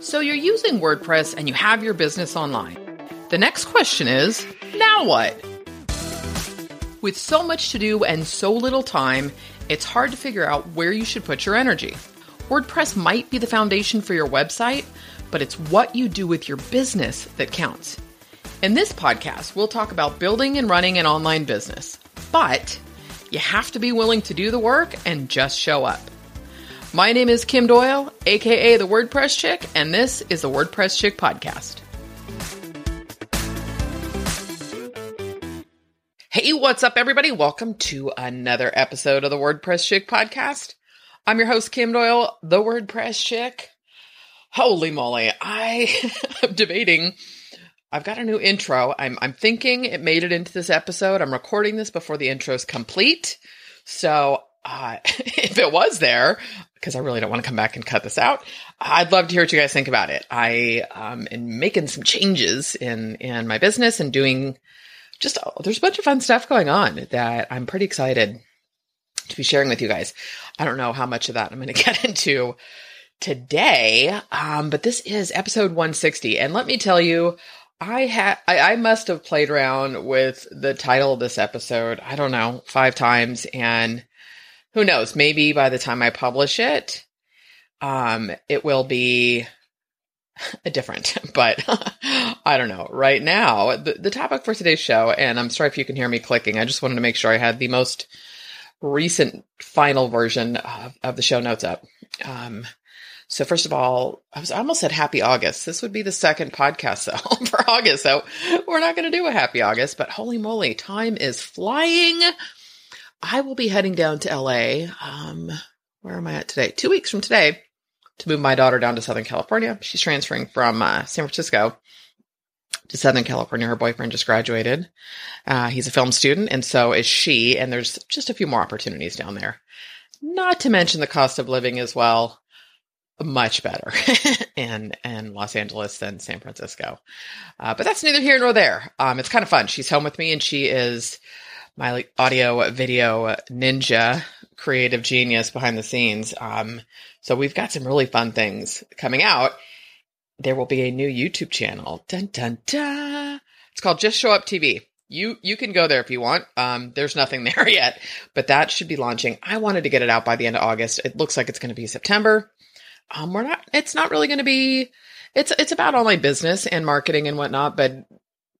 So you're using WordPress and you have your business online. The next question is now what? With so much to do and so little time, it's hard to figure out where you should put your energy. WordPress might be the foundation for your website, but it's what you do with your business that counts. In this podcast, we'll talk about building and running an online business, but you have to be willing to do the work and just show up. My name is Kim Doyle, aka the WordPress Chick, and this is the WordPress Chick Podcast. Hey, what's up, everybody? Welcome to another episode of the WordPress Chick Podcast. I'm your host, Kim Doyle, the WordPress Chick. Holy moly, I am debating. I've got a new intro. I'm, I'm thinking it made it into this episode. I'm recording this before the intro is complete. So uh, if it was there, because I really don't want to come back and cut this out. I'd love to hear what you guys think about it. I um, am making some changes in in my business and doing just there's a bunch of fun stuff going on that I'm pretty excited to be sharing with you guys. I don't know how much of that I'm going to get into today, um, but this is episode 160, and let me tell you. I had I, I must have played around with the title of this episode, I don't know, five times and who knows? Maybe by the time I publish it, um, it will be different, but I don't know. Right now, the, the topic for today's show, and I'm sorry if you can hear me clicking. I just wanted to make sure I had the most recent final version of, of the show notes up. Um, so first of all, I was I almost said happy August. This would be the second podcast though for August. So we're not going to do a happy August, but holy moly, time is flying. I will be heading down to LA. Um, where am I at today? Two weeks from today to move my daughter down to Southern California. She's transferring from uh, San Francisco to Southern California. Her boyfriend just graduated. Uh, he's a film student, and so is she. And there's just a few more opportunities down there. Not to mention the cost of living as well. Much better in in Los Angeles than San Francisco, uh, but that's neither here nor there. Um, it's kind of fun. She's home with me, and she is my audio video ninja creative genius behind the scenes. Um, so we've got some really fun things coming out. There will be a new YouTube channel. Dun dun dun. It's called Just Show Up TV. You you can go there if you want. Um, there's nothing there yet, but that should be launching. I wanted to get it out by the end of August. It looks like it's going to be September. Um, we're not. It's not really going to be. It's it's about online business and marketing and whatnot, but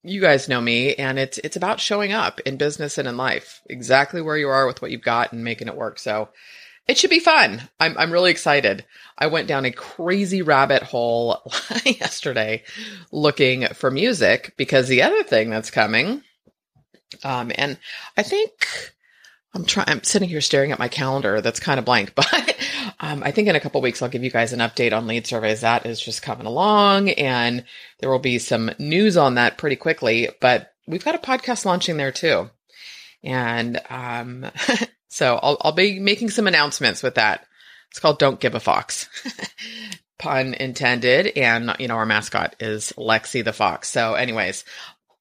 you guys know me and it's it's about showing up in business and in life exactly where you are with what you've got and making it work. So it should be fun. I'm i'm really excited. I went down a crazy rabbit hole yesterday looking for music because the other thing that's coming um and i think I'm trying. I'm sitting here staring at my calendar. That's kind of blank, but um, I think in a couple weeks I'll give you guys an update on lead surveys. That is just coming along, and there will be some news on that pretty quickly. But we've got a podcast launching there too, and um, so I'll, I'll be making some announcements with that. It's called "Don't Give a Fox." Pun intended, and you know our mascot is Lexi the fox. So, anyways,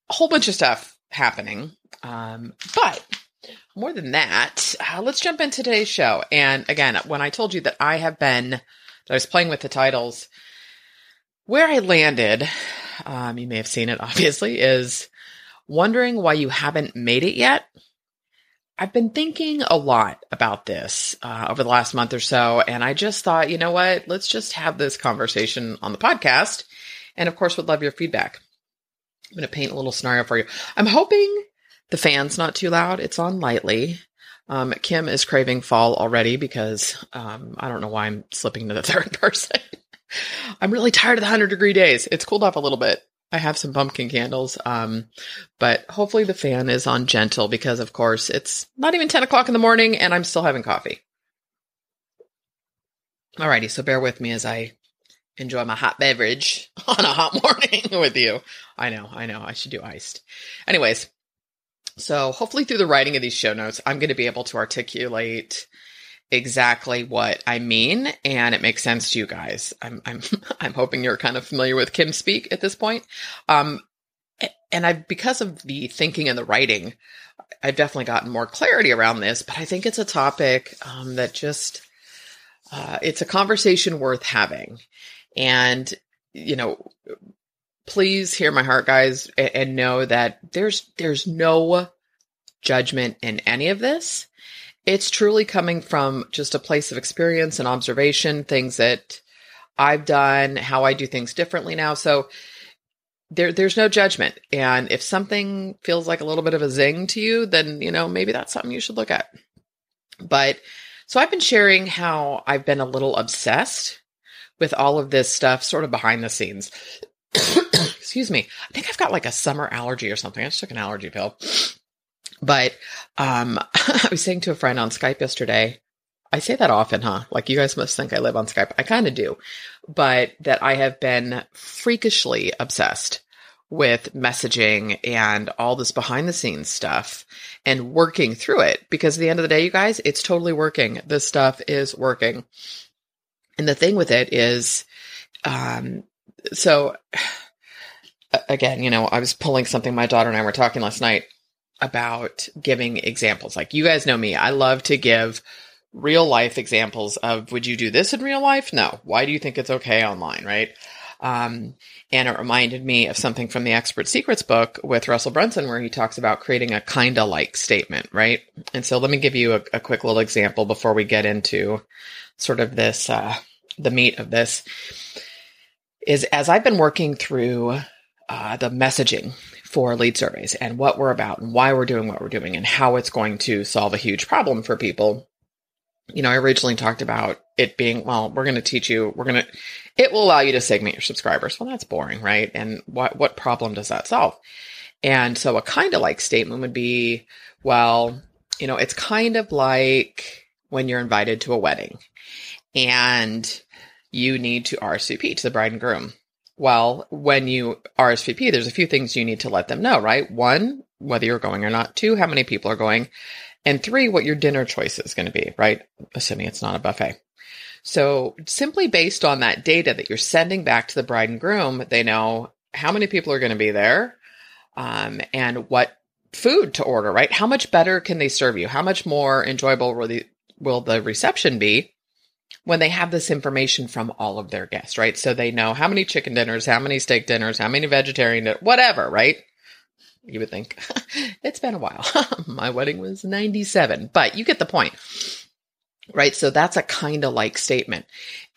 a whole bunch of stuff happening. Um, but more than that, uh, let's jump into today's show. And again, when I told you that I have been, that I was playing with the titles, where I landed, um, you may have seen it obviously, is wondering why you haven't made it yet. I've been thinking a lot about this uh, over the last month or so, and I just thought, you know what? Let's just have this conversation on the podcast. And of course, would love your feedback. I'm going to paint a little scenario for you. I'm hoping the fan's not too loud. It's on lightly. Um, Kim is craving fall already because um, I don't know why I'm slipping to the third person. I'm really tired of the 100 degree days. It's cooled off a little bit. I have some pumpkin candles, um, but hopefully the fan is on gentle because, of course, it's not even 10 o'clock in the morning and I'm still having coffee. Alrighty, so bear with me as I enjoy my hot beverage on a hot morning with you. I know, I know, I should do iced. Anyways, so hopefully through the writing of these show notes, I'm going to be able to articulate exactly what I mean and it makes sense to you guys. I'm I'm I'm hoping you're kind of familiar with Kim speak at this point. Um and I because of the thinking and the writing, I've definitely gotten more clarity around this, but I think it's a topic um, that just uh, it's a conversation worth having. And you know, please hear my heart, guys, and, know that there's there's no judgment in any of this. It's truly coming from just a place of experience and observation, things that I've done, how I do things differently now. So there there's no judgment. And if something feels like a little bit of a zing to you, then you know, maybe that's something you should look at. But so I've been sharing how I've been a little obsessed with all of this stuff sort of behind the scenes. Excuse me. I think I've got like a summer allergy or something. I just took an allergy pill. But um I was saying to a friend on Skype yesterday, I say that often, huh? Like you guys must think I live on Skype. I kind of do. But that I have been freakishly obsessed with messaging and all this behind the scenes stuff and working through it because at the end of the day, you guys, it's totally working. This stuff is working. And the thing with it is, um, so again, you know, I was pulling something my daughter and I were talking last night about giving examples. Like you guys know me, I love to give real life examples of would you do this in real life? No. Why do you think it's okay online, right? Um, and it reminded me of something from the Expert Secrets book with Russell Brunson, where he talks about creating a kinda like statement, right? And so let me give you a, a quick little example before we get into sort of this, uh, the meat of this. Is as I've been working through uh, the messaging for lead surveys and what we're about and why we're doing what we're doing and how it's going to solve a huge problem for people you know, I originally talked about it being, well, we're going to teach you, we're going to, it will allow you to segment your subscribers. Well, that's boring, right? And what, what problem does that solve? And so a kind of like statement would be, well, you know, it's kind of like when you're invited to a wedding and you need to RSVP to the bride and groom. Well, when you RSVP, there's a few things you need to let them know, right? One, whether you're going or not. Two, how many people are going. And three, what your dinner choice is going to be, right? Assuming it's not a buffet. So simply based on that data that you're sending back to the bride and groom, they know how many people are going to be there, um, and what food to order, right? How much better can they serve you? How much more enjoyable will the, will the reception be when they have this information from all of their guests, right? So they know how many chicken dinners, how many steak dinners, how many vegetarian, whatever, right? You would think it's been a while. My wedding was 97, but you get the point. Right. So that's a kind of like statement.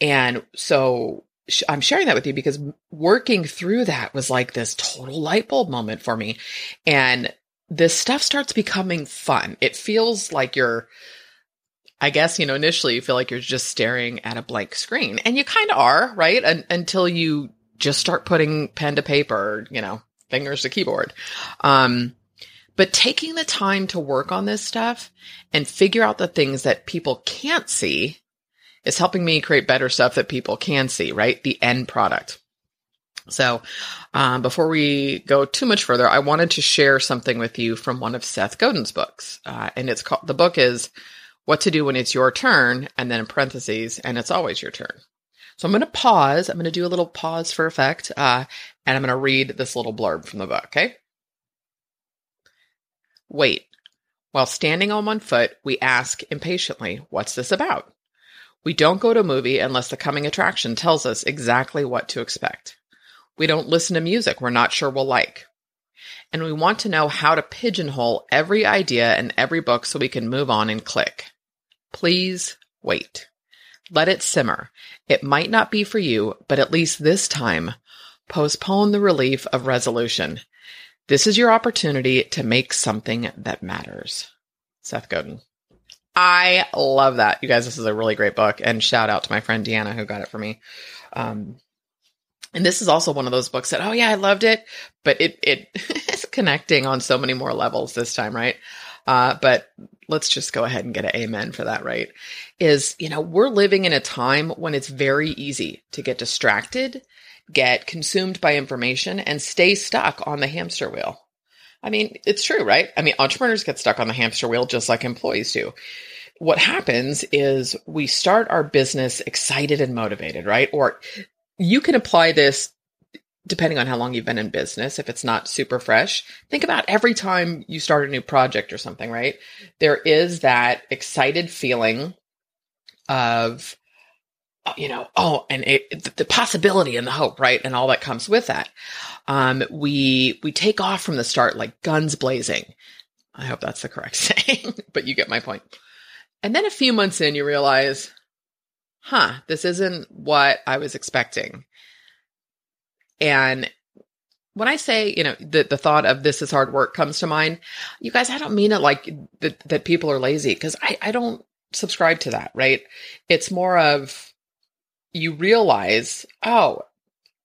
And so I'm sharing that with you because working through that was like this total light bulb moment for me. And this stuff starts becoming fun. It feels like you're, I guess, you know, initially you feel like you're just staring at a blank screen and you kind of are, right? until you just start putting pen to paper, you know, fingers to keyboard. Um, but taking the time to work on this stuff and figure out the things that people can't see is helping me create better stuff that people can see, right? The end product. So, um, before we go too much further, I wanted to share something with you from one of Seth Godin's books. Uh, and it's called, the book is What to Do When It's Your Turn, and then in parentheses, and it's always your turn. So I'm going to pause. I'm going to do a little pause for effect, uh, and I'm going to read this little blurb from the book, okay? Wait. While standing on one foot, we ask impatiently, What's this about? We don't go to a movie unless the coming attraction tells us exactly what to expect. We don't listen to music we're not sure we'll like. And we want to know how to pigeonhole every idea and every book so we can move on and click. Please wait. Let it simmer. It might not be for you, but at least this time, postpone the relief of resolution. This is your opportunity to make something that matters. Seth Godin. I love that. You guys, this is a really great book. And shout out to my friend Deanna who got it for me. Um, and this is also one of those books that, oh yeah, I loved it, but it, it is connecting on so many more levels this time, right? Uh, but let's just go ahead and get an amen for that, right? Is, you know, we're living in a time when it's very easy to get distracted, get consumed by information, and stay stuck on the hamster wheel. I mean, it's true, right? I mean, entrepreneurs get stuck on the hamster wheel just like employees do. What happens is we start our business excited and motivated, right? Or you can apply this depending on how long you've been in business, if it's not super fresh, think about every time you start a new project or something, right? There is that excited feeling of you know, oh, and it, the possibility and the hope, right? And all that comes with that. Um, we, we take off from the start like guns blazing. I hope that's the correct saying, but you get my point. And then a few months in, you realize, huh, this isn't what I was expecting. And when I say, you know, the, the thought of this is hard work comes to mind, you guys, I don't mean it like that, that people are lazy because I, I don't subscribe to that, right? It's more of you realize, oh,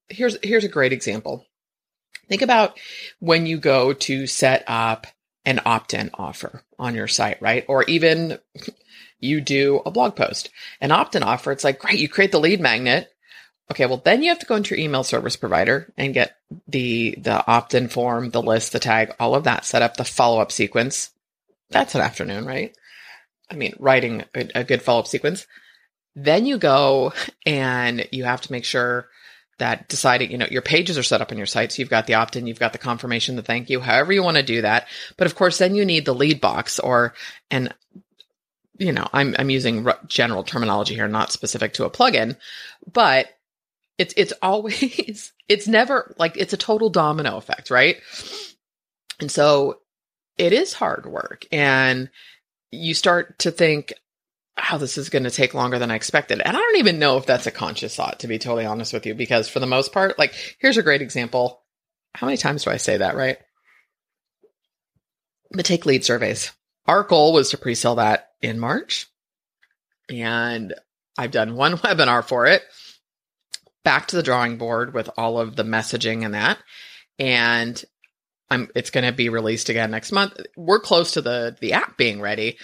here's here's a great example. Think about when you go to set up an opt-in offer on your site, right? Or even you do a blog post. An opt-in offer, it's like, great, you create the lead magnet. Okay, well then you have to go into your email service provider and get the the opt-in form, the list, the tag, all of that set up, the follow-up sequence. That's an afternoon, right? I mean, writing a, a good follow-up sequence. Then you go and you have to make sure that deciding, you know, your pages are set up on your site. So you've got the opt in, you've got the confirmation, the thank you, however you want to do that. But of course, then you need the lead box or, and, you know, I'm, I'm using general terminology here, not specific to a plugin, but it's, it's always, it's never like, it's a total domino effect, right? And so it is hard work and you start to think, wow, this is going to take longer than I expected. And I don't even know if that's a conscious thought, to be totally honest with you, because for the most part, like, here's a great example. How many times do I say that, right? But take lead surveys. Our goal was to pre sell that in March. And I've done one webinar for it. Back to the drawing board with all of the messaging and that. And I'm, it's going to be released again next month. We're close to the the app being ready,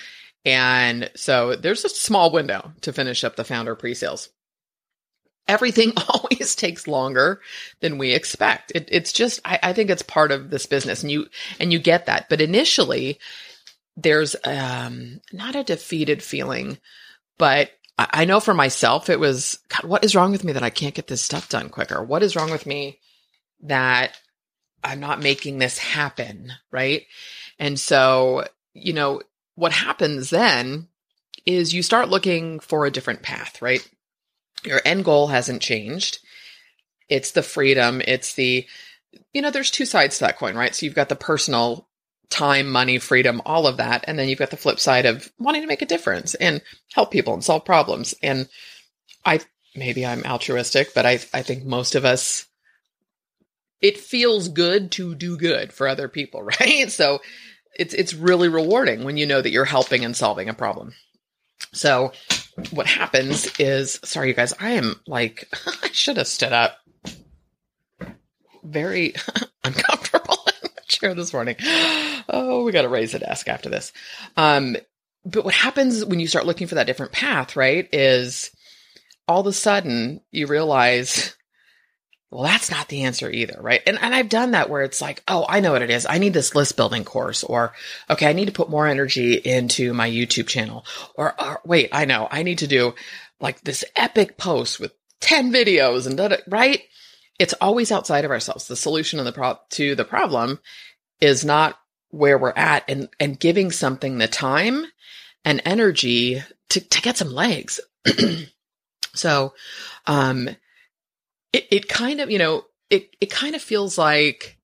and so there's a small window to finish up the founder pre-sales. Everything always takes longer than we expect. It, it's just, I, I, think it's part of this business and you, and you get that. But initially there's, um, not a defeated feeling, but I, I know for myself, it was, God, what is wrong with me that I can't get this stuff done quicker? What is wrong with me that I'm not making this happen? Right. And so, you know, what happens then is you start looking for a different path, right? Your end goal hasn't changed. It's the freedom. It's the, you know, there's two sides to that coin, right? So you've got the personal time, money, freedom, all of that. And then you've got the flip side of wanting to make a difference and help people and solve problems. And I, maybe I'm altruistic, but I, I think most of us, it feels good to do good for other people, right? So it's it's really rewarding when you know that you're helping and solving a problem. So what happens is sorry you guys, I am like I should have stood up. Very uncomfortable in the chair this morning. Oh, we got to raise the desk after this. Um, but what happens when you start looking for that different path, right, is all of a sudden you realize well, that's not the answer either, right? And and I've done that where it's like, oh, I know what it is. I need this list building course, or okay, I need to put more energy into my YouTube channel, or, or wait, I know I need to do like this epic post with ten videos and da, right. It's always outside of ourselves. The solution the pro- to the problem is not where we're at, and and giving something the time and energy to to get some legs. so, um it, it kind of, you know, it, it kind of feels like,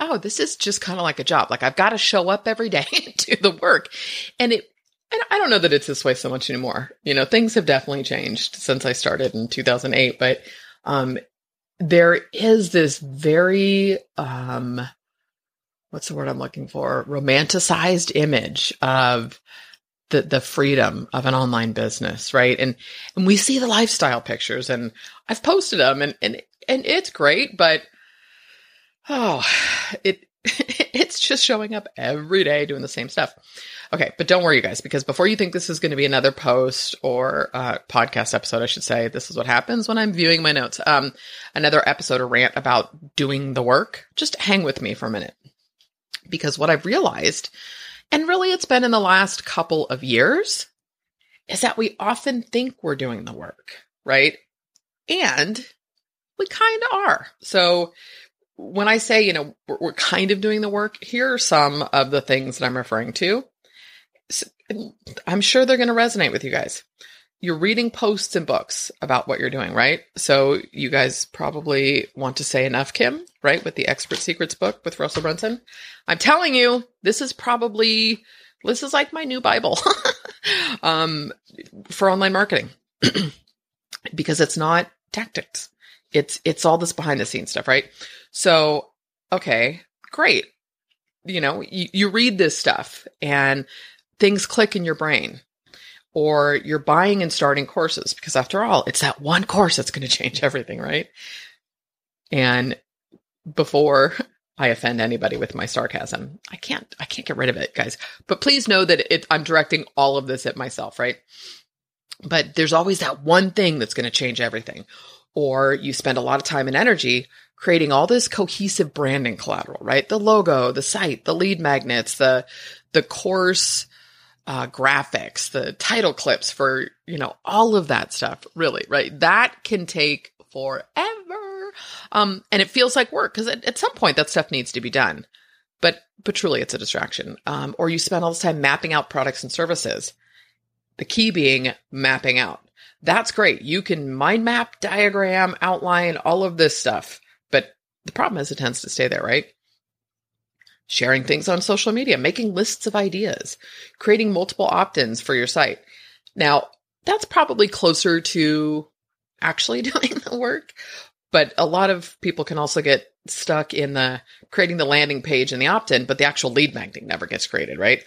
oh, this is just kind of like a job. Like I've got to show up every day and do the work. And it, and I don't know that it's this way so much anymore. You know, things have definitely changed since I started in 2008, but, um, there is this very, um, what's the word I'm looking for? Romanticized image of the the freedom of an online business, right? And and we see the lifestyle pictures, and I've posted them, and and and it's great, but oh, it it's just showing up every day doing the same stuff. Okay, but don't worry, you guys, because before you think this is going to be another post or uh, podcast episode, I should say, this is what happens when I'm viewing my notes. Um, another episode or rant about doing the work. Just hang with me for a minute, because what I've realized and really it's been in the last couple of years, is that we often think we're doing the work, right? And we kind of are. So when I say, you know, we're, we're, kind of doing the work, here are some of the things that I'm referring to. I'm sure they're going to resonate with you guys. You're reading posts and books about what you're doing, right? So you guys probably want to say enough, Kim, right? With the Expert Secrets book with Russell Brunson. I'm telling you, this is probably this is like my new Bible um, for online marketing because it's not tactics. It's it's all this behind the scenes stuff, right? So, okay, great. You know, you, you read this stuff and things click in your brain or you're buying and starting courses because after all, it's that one course that's going to change everything, right? And before I offend anybody with my sarcasm, I can't I can't get rid of it, guys. But please know that it, I'm directing all of this at myself, right? But there's always that one thing that's going to change everything. Or you spend a lot of time and energy creating all this cohesive branding collateral, right? The logo, the site, the lead magnets, the the course uh, graphics, the title clips for, you know, all of that stuff, really, right? That can take forever. Um, and it feels like work because at, at, some point that stuff needs to be done. But, but truly it's a distraction. Um, or you spend all this time mapping out products and services. The key being mapping out. That's great. You can mind map, diagram, outline, all of this stuff. But the problem is it tends to stay there, right? Sharing things on social media, making lists of ideas, creating multiple opt ins for your site. Now, that's probably closer to actually doing the work, but a lot of people can also get stuck in the creating the landing page and the opt in, but the actual lead magnet never gets created, right?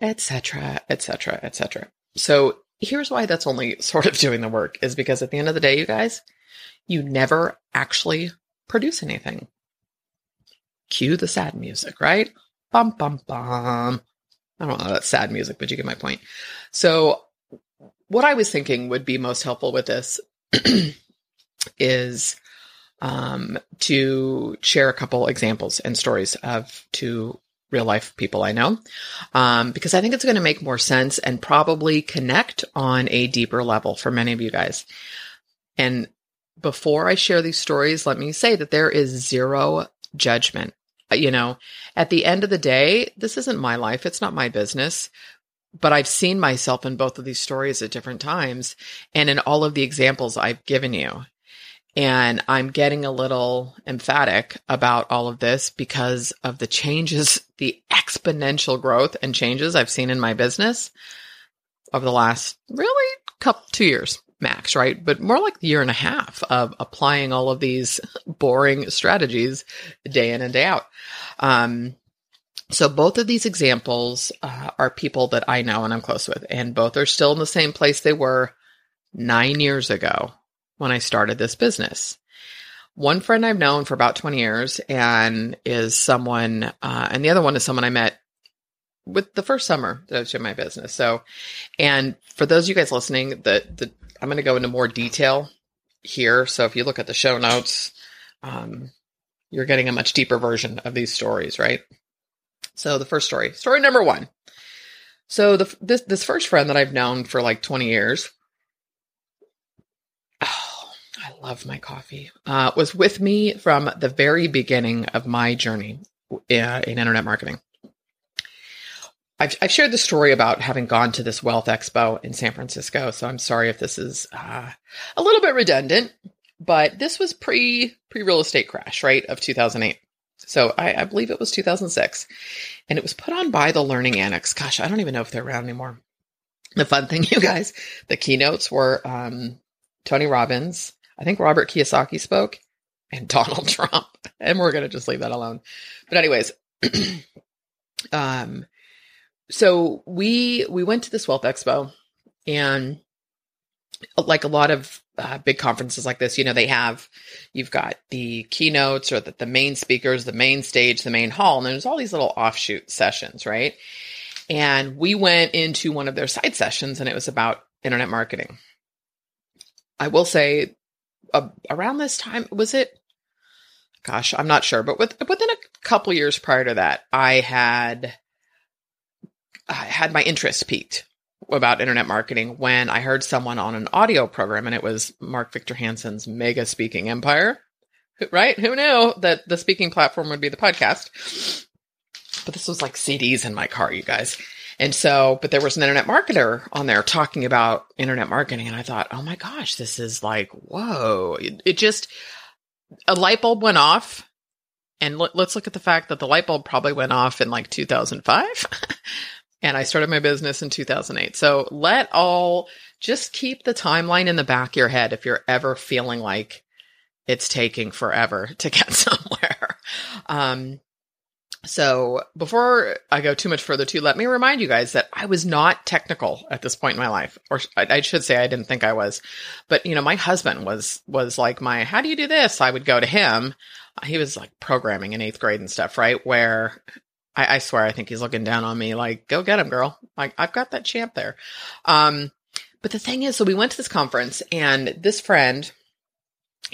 Etc., etc., etc. So here's why that's only sort of doing the work is because at the end of the day, you guys, you never actually produce anything cue the sad music, right? Bum, bum, bum. I don't know that's sad music, but you get my point. So, what I was thinking would be most helpful with this is um, to share a couple examples and stories of two real life people I know, um, because I think it's going to make more sense and probably connect on a deeper level for many of you guys. And before I share these stories, let me say that there is zero judgment you know, at the end of the day, this isn't my life. It's not my business. But I've seen myself in both of these stories at different times and in all of the examples I've given you. And I'm getting a little emphatic about all of this because of the changes, the exponential growth and changes I've seen in my business over the last really couple, two years max, right? But more like a year and a half of applying all of these boring strategies day in and day out. Um, so both of these examples uh, are people that I know and I'm close with, and both are still in the same place they were nine years ago when I started this business. One friend I've known for about 20 years and is someone, uh, and the other one is someone I met with the first summer that I was in my business. So, and for those of you guys listening, the, the I'm going to go into more detail here. So if you look at the show notes, um, you're getting a much deeper version of these stories, right? So the first story, story number one. So the this this first friend that I've known for like 20 years, oh, I love my coffee. Uh, was with me from the very beginning of my journey uh, in internet marketing. I've, I've shared the story about having gone to this wealth expo in San Francisco. So I'm sorry if this is uh, a little bit redundant, but this was pre pre real estate crash, right, of 2008. So I, I, believe it was 2006, and it was put on by the Learning Annex. Gosh, I don't even know if they're around anymore. The fun thing, you guys, the keynotes were um, Tony Robbins. I think Robert Kiyosaki spoke, and Donald Trump. And we're gonna just leave that alone. But anyways, um, so we we went to this wealth expo and like a lot of uh, big conferences like this you know they have you've got the keynotes or the, the main speakers the main stage the main hall and there's all these little offshoot sessions right? And we went into one of their side sessions and it was about internet marketing. I will say uh, around this time was it gosh i'm not sure but with, within a couple years prior to that i had Uh, had my interest piqued about internet marketing when I heard someone on an audio program, and it was Mark Victor Hansen's Mega Speaking Empire. Right? Who knew that the speaking platform would be the podcast? But this was like CDs in my car, you guys. And so, but there was an internet marketer on there talking about internet marketing. And I thought, oh my gosh, this is like, whoa. It, it just, a light bulb went off. And l- let's look at the fact that the light bulb probably went off in like 2005. and I started my business in 2008. So let all, just keep the timeline in the back of your head if you're ever feeling like it's taking forever to get somewhere. Um, so before I go too much further too, let me remind you guys that I was not technical at this point in my life, or I, I, should say I didn't think I was, but you know, my husband was, was like my, how do you do this? I would go to him. He was like programming in eighth grade and stuff, right? Where I, I swear, I think he's looking down on me like, go get him, girl. Like I've got that champ there. Um, but the thing is, so we went to this conference and this friend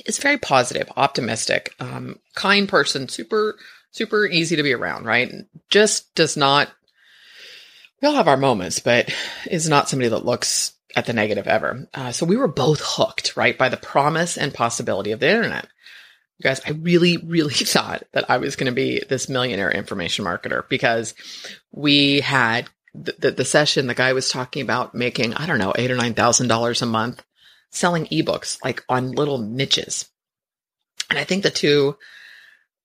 is very positive, optimistic, um, kind person, super, super easy to be around, right? Just does not, we all have our moments, but is not somebody that looks at the negative ever. Uh, so we were both hooked, right, by the promise and possibility of the internet. You guys, I really, really thought that I was going to be this millionaire information marketer because we had the, the, the session, the guy was talking about making, I don't know, eight or nine thousand dollars a month selling ebooks like on little niches. And I think the two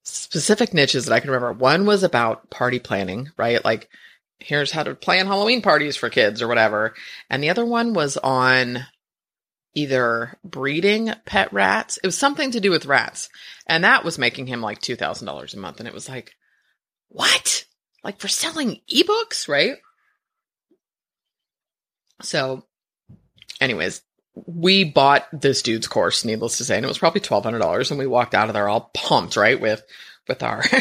specific niches that I can remember, one was about party planning, right? Like here's how to plan Halloween parties for kids or whatever. And the other one was on either breeding pet rats. It was something to do with rats. And that was making him like $2,000 a month. And it was like, what? Like for selling ebooks, right? So, anyways, we bought this dude's course, needless to say, and it was probably twelve hundred dollars, and we walked out of there all pumped, right? With with our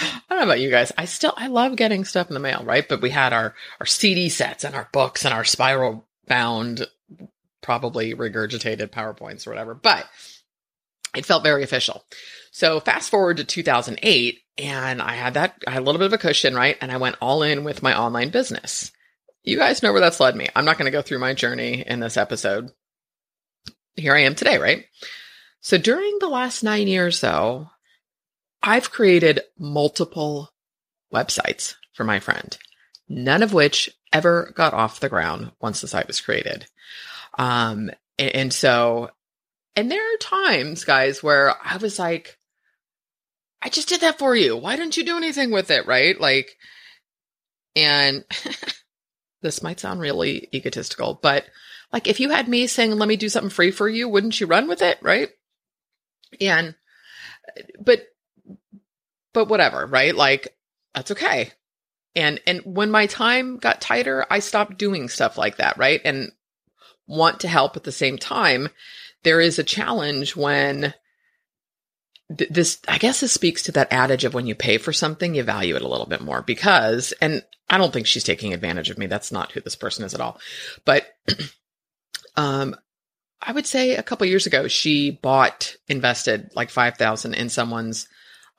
I don't know about you guys. I still I love getting stuff in the mail, right? But we had our our CD sets and our books and our spiral bound, probably regurgitated PowerPoints or whatever. But it felt very official. So fast forward to 2008, and I had that I had a little bit of a cushion, right? And I went all in with my online business you guys know where that's led me. I'm not going to go through my journey in this episode. Here I am today, right? So during the last nine years, though, I've created multiple websites for my friend, none of which ever got off the ground once the site was created. Um, and, and so, and there are times, guys, where I was like, I just did that for you. Why didn't you do anything with it? Right? Like, and this might sound really egotistical, but like if you had me saying, let me do something free for you, wouldn't you run with it? Right. And, but, but whatever, right? Like that's okay. And, and when my time got tighter, I stopped doing stuff like that. Right. And want to help at the same time. There is a challenge when this, I guess this speaks to that adage of when you pay for something, you value it a little bit more because, and I don't think she's taking advantage of me. That's not who this person is at all. But, um, I would say a couple years ago, she bought, invested like 5,000 in someone's,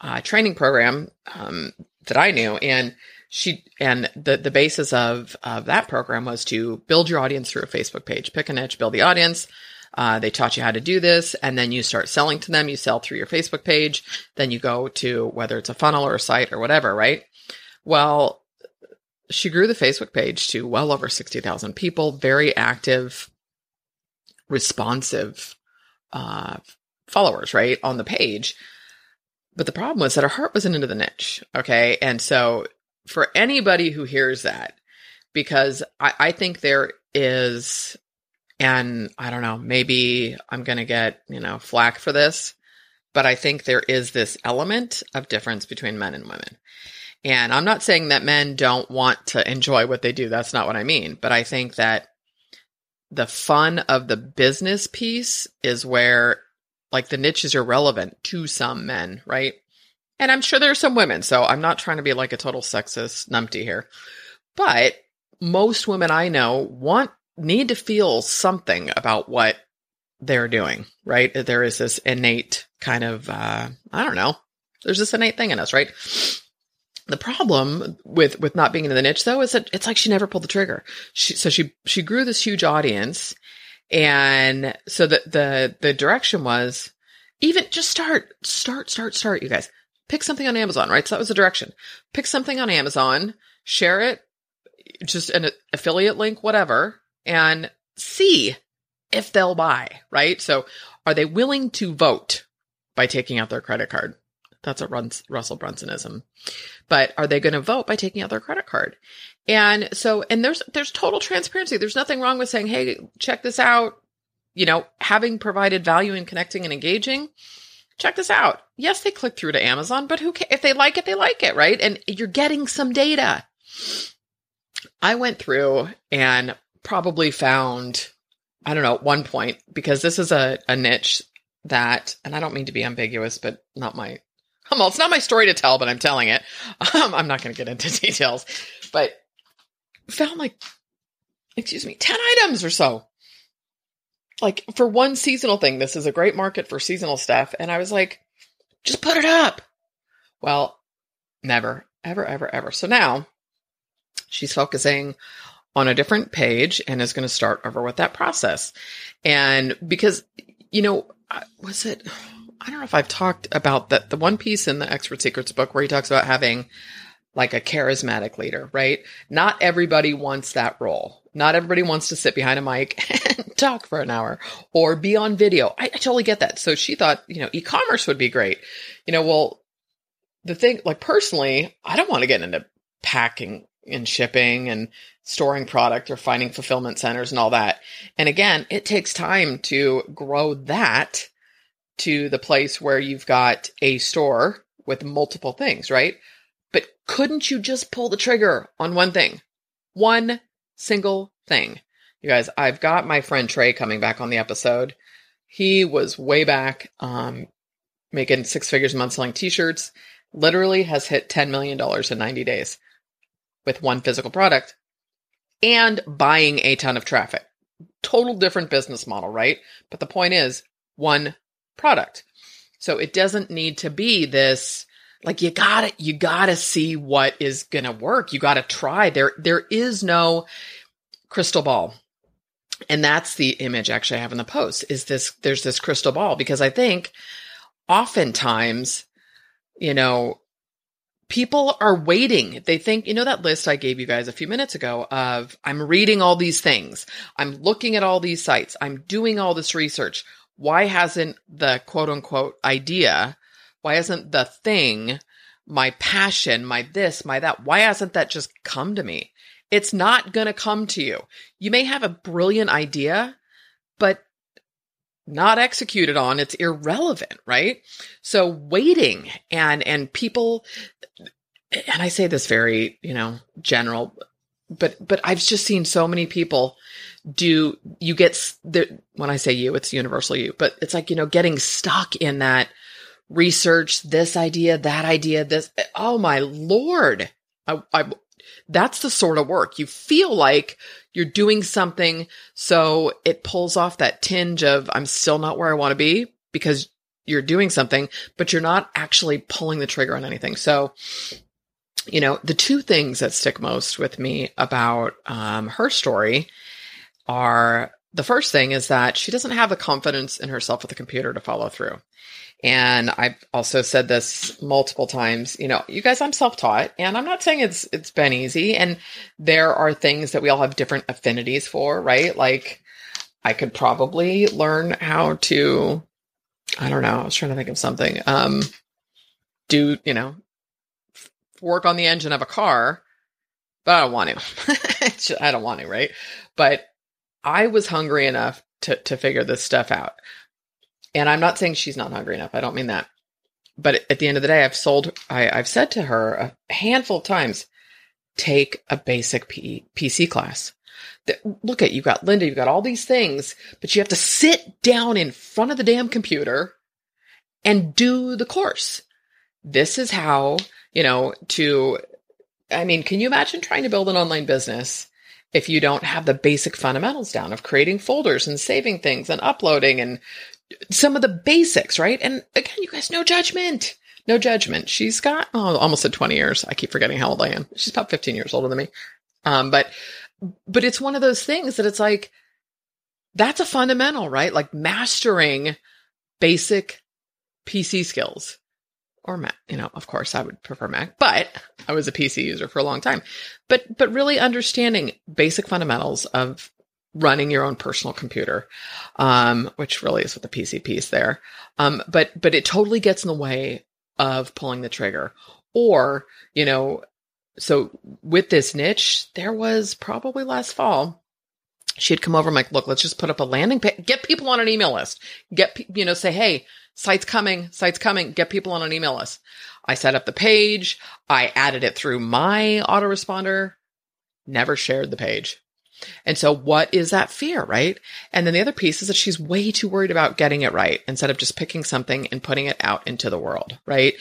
uh, training program, um, that I knew. And she, and the, the basis of, of that program was to build your audience through a Facebook page, pick a niche, build the audience, uh, they taught you how to do this, and then you start selling to them. You sell through your Facebook page, then you go to whether it's a funnel or a site or whatever, right? Well, she grew the Facebook page to well over 60,000 people, very active, responsive uh, followers, right, on the page. But the problem was that her heart wasn't into the niche. Okay. And so for anybody who hears that, because I, I think there is and I don't know, maybe I'm going to get, you know, flack for this, but I think there is this element of difference between men and women. And I'm not saying that men don't want to enjoy what they do. That's not what I mean. But I think that the fun of the business piece is where like the niche is irrelevant to some men, right? And I'm sure there are some women. So I'm not trying to be like a total sexist numpty here. But most women I know want need to feel something about what they're doing, right? There is this innate kind of, uh, I don't know, there's this innate thing in us, right? The problem with with not being in the niche though is that it's like she never pulled the trigger. She, so she she grew this huge audience, and so the the the direction was even just start start start start. You guys pick something on Amazon, right? So that was the direction. Pick something on Amazon, share it just an affiliate link, whatever, and see if they'll buy, right? So are they willing to vote by taking out their credit card? That's a Russell Brunsonism. But are they going to vote by taking out their credit card? And so, and there's, there's total transparency. There's nothing wrong with saying, Hey, check this out. You know, having provided value in connecting and engaging, check this out. Yes, they click through to Amazon, but who If they like it, they like it, right? And you're getting some data. I went through and probably found, I don't know, at one point, because this is a, a niche that, and I don't mean to be ambiguous, but not my, well, it's not my story to tell, but I'm telling it. Um, I'm not going to get into details, but found like, excuse me, 10 items or so. Like for one seasonal thing, this is a great market for seasonal stuff. And I was like, just put it up. Well, never, ever, ever, ever. So now she's focusing on a different page and is going to start over with that process. And because, you know, was it, I don't know if I've talked about that, the one piece in the Expert Secrets book where he talks about having like a charismatic leader, right? Not everybody wants that role. Not everybody wants to sit behind a mic and talk for an hour or be on video. I, I totally get that. So she thought, you know, e-commerce would be great. You know, well, the thing, like personally, I don't want to get into packing and shipping and storing product or finding fulfillment centers and all that. And again, it takes time to grow that to the place where you've got a store with multiple things, right? But couldn't you just pull the trigger on one thing? One single thing. You guys, I've got my friend Trey coming back on the episode. He was way back, um, making six figures a month selling t-shirts, literally has hit $10 million in 90 days with one physical product and buying a ton of traffic. Total different business model, right? But the point is one product. So it doesn't need to be this like you gotta you gotta see what is gonna work. You gotta try. There there is no crystal ball. And that's the image actually I have in the post is this there's this crystal ball because I think oftentimes, you know, people are waiting. They think, you know, that list I gave you guys a few minutes ago of I'm reading all these things. I'm looking at all these sites. I'm doing all this research. Why hasn't the quote unquote idea, why hasn't the thing, my passion, my this, my that, why hasn't that just come to me? It's not going to come to you. You may have a brilliant idea, but not executed on, it's irrelevant, right? So waiting and, and people, and I say this very, you know, general, but, but I've just seen so many people do, you get, when I say you, it's universal you, but it's like, you know, getting stuck in that research, this idea, that idea, this, oh my Lord. I, I, that's the sort of work you feel like you're doing something so it pulls off that tinge of I'm still not where I want to be because you're doing something, but you're not actually pulling the trigger on anything. So, you know, the two things that stick most with me about um, her story are the first thing is that she doesn't have the confidence in herself with the computer to follow through. And I've also said this multiple times, you know, you guys, I'm self-taught and I'm not saying it's, it's been easy. And there are things that we all have different affinities for, right? Like I could probably learn how to, I don't know. I was trying to think of something. Um, do, you know, work on the engine of a car, but I don't want to. I don't want to, right? But I was hungry enough to, to figure this stuff out. And I'm not saying she's not hungry enough. I don't mean that. But at the end of the day, I've sold, I, have said to her a handful of times, take a basic P, PC class. look at, you've got Lynda, you've got all these things, but you have to sit down in front of the damn computer and do the course. This is how, you know, to, I mean, can you imagine trying to build an online business if you don't have the basic fundamentals down of creating folders and saving things and uploading and some of the basics, right? And again, you guys, no judgment. No judgment. She's got oh, almost at 20 years. I keep forgetting how old I am. She's about 15 years older than me. Um, but, but it's one of those things that it's like, that's a fundamental, right? Like mastering basic PC skills or Mac. You know, of course, I would prefer Mac, but I was a PC user for a long time. But but really understanding basic fundamentals of running your own personal computer, um, which really is what the PC is there. Um, but but it totally gets in the way of pulling the trigger. Or you know, so with this niche, there was probably last fall She had come over. I'm like, look, let's just put up a landing page, get people on an email list, get, you know, say, Hey, site's coming, site's coming, get people on an email list. I set up the page. I added it through my autoresponder, never shared the page. And so what is that fear, right? And then the other piece is that she's way too worried about getting it right instead of just picking something and putting it out into the world, right?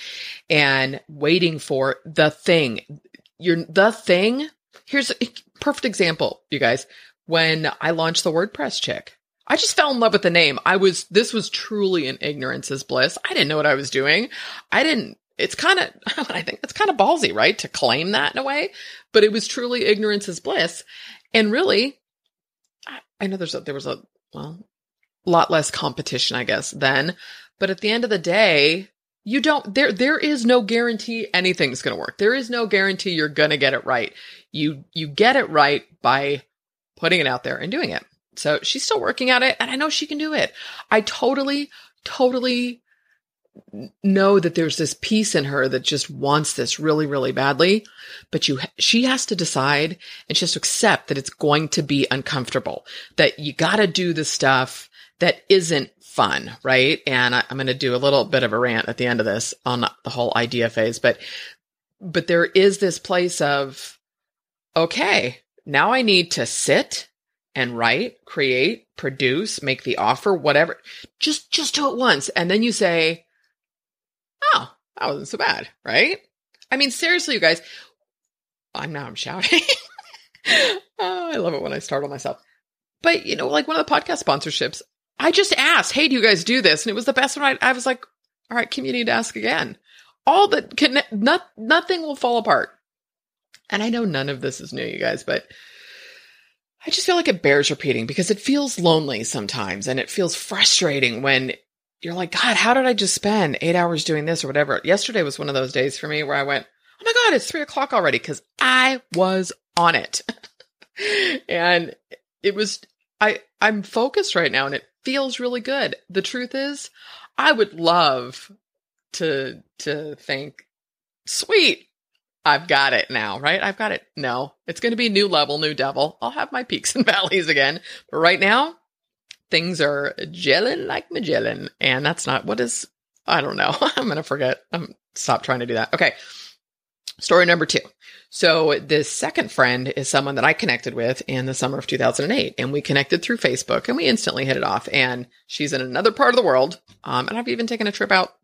And waiting for the thing. You're the thing. Here's a perfect example, you guys when I launched the WordPress chick. I just fell in love with the name. I was, this was truly an ignorance is bliss. I didn't know what I was doing. I didn't, it's kind of, I think it's kind of ballsy, right? To claim that in a way, but it was truly ignorance is bliss. And really, I, know there's a, there was a, well, lot less competition, I guess, then. But at the end of the day, you don't, there, there is no guarantee anything's going to work. There is no guarantee you're going to get it right. You, you get it right by putting it out there and doing it. So she's still working at it and I know she can do it. I totally, totally know that there's this piece in her that just wants this really, really badly, but you, she has to decide and she has to accept that it's going to be uncomfortable, that you got to do the stuff that isn't fun, right? And I, I'm going to do a little bit of a rant at the end of this on the whole idea phase, but, but there is this place of, okay, now I need to sit and write, create, produce, make the offer, whatever. Just just do it once and then you say, "Oh, that wasn't so bad." Right? I mean, seriously, you guys, I'm now I'm shouting. oh, I love it when I startle myself. But, you know, like one of the podcast sponsorships, I just asked, "Hey, do you guys do this?" And it was the best one. I, I was like, "All right, Kim, you need to ask again." All that can not, nothing will fall apart and I know none of this is new, you guys, but I just feel like it bears repeating because it feels lonely sometimes and it feels frustrating when you're like, God, how did I just spend eight hours doing this or whatever? Yesterday was one of those days for me where I went, Oh my God, it's three o'clock already because I was on it. and it was, I, I'm focused right now and it feels really good. The truth is, I would love to, to think, sweet, I've got it now, right? I've got it. No, it's going to be new level, new devil. I'll have my peaks and valleys again. But right now, things are gelling like Magellan. And that's not what is, I don't know. I'm going to forget. I'm stop trying to do that. Okay. Story number two. So this second friend is someone that I connected with in the summer of 2008 and we connected through Facebook and we instantly hit it off and she's in another part of the world. Um, and I've even taken a trip out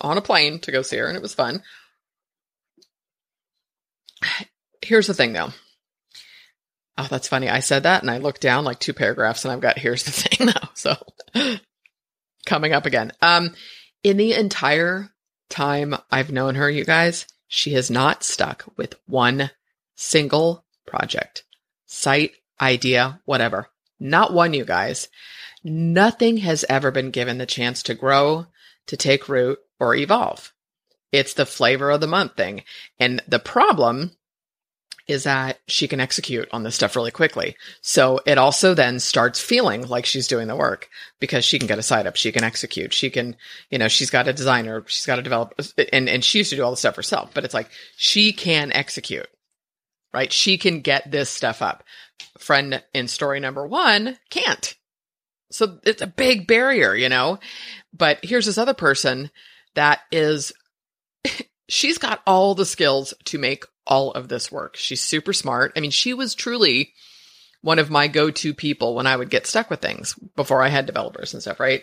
on a plane to go see her and it was fun. Here's the thing though. Oh, that's funny. I said that and I looked down like two paragraphs and I've got here's the thing now. So coming up again. Um, in the entire time I've known her, you guys, she has not stuck with one single project, site, idea, whatever. Not one, you guys. Nothing has ever been given the chance to grow, to take root, or evolve. It's the flavor of the month thing. And the problem is that she can execute on this stuff really quickly. So it also then starts feeling like she's doing the work because she can get a site up. She can execute. She can, you know, she's got a designer. She's got to develop and, and she used to do all the stuff herself, but it's like she can execute, right? She can get this stuff up. Friend in story number one can't. So it's a big barrier, you know, but here's this other person that is she's got all the skills to make all of this work. She's super smart. I mean, she was truly one of my go-to people when I would get stuck with things before I had developers and stuff, right?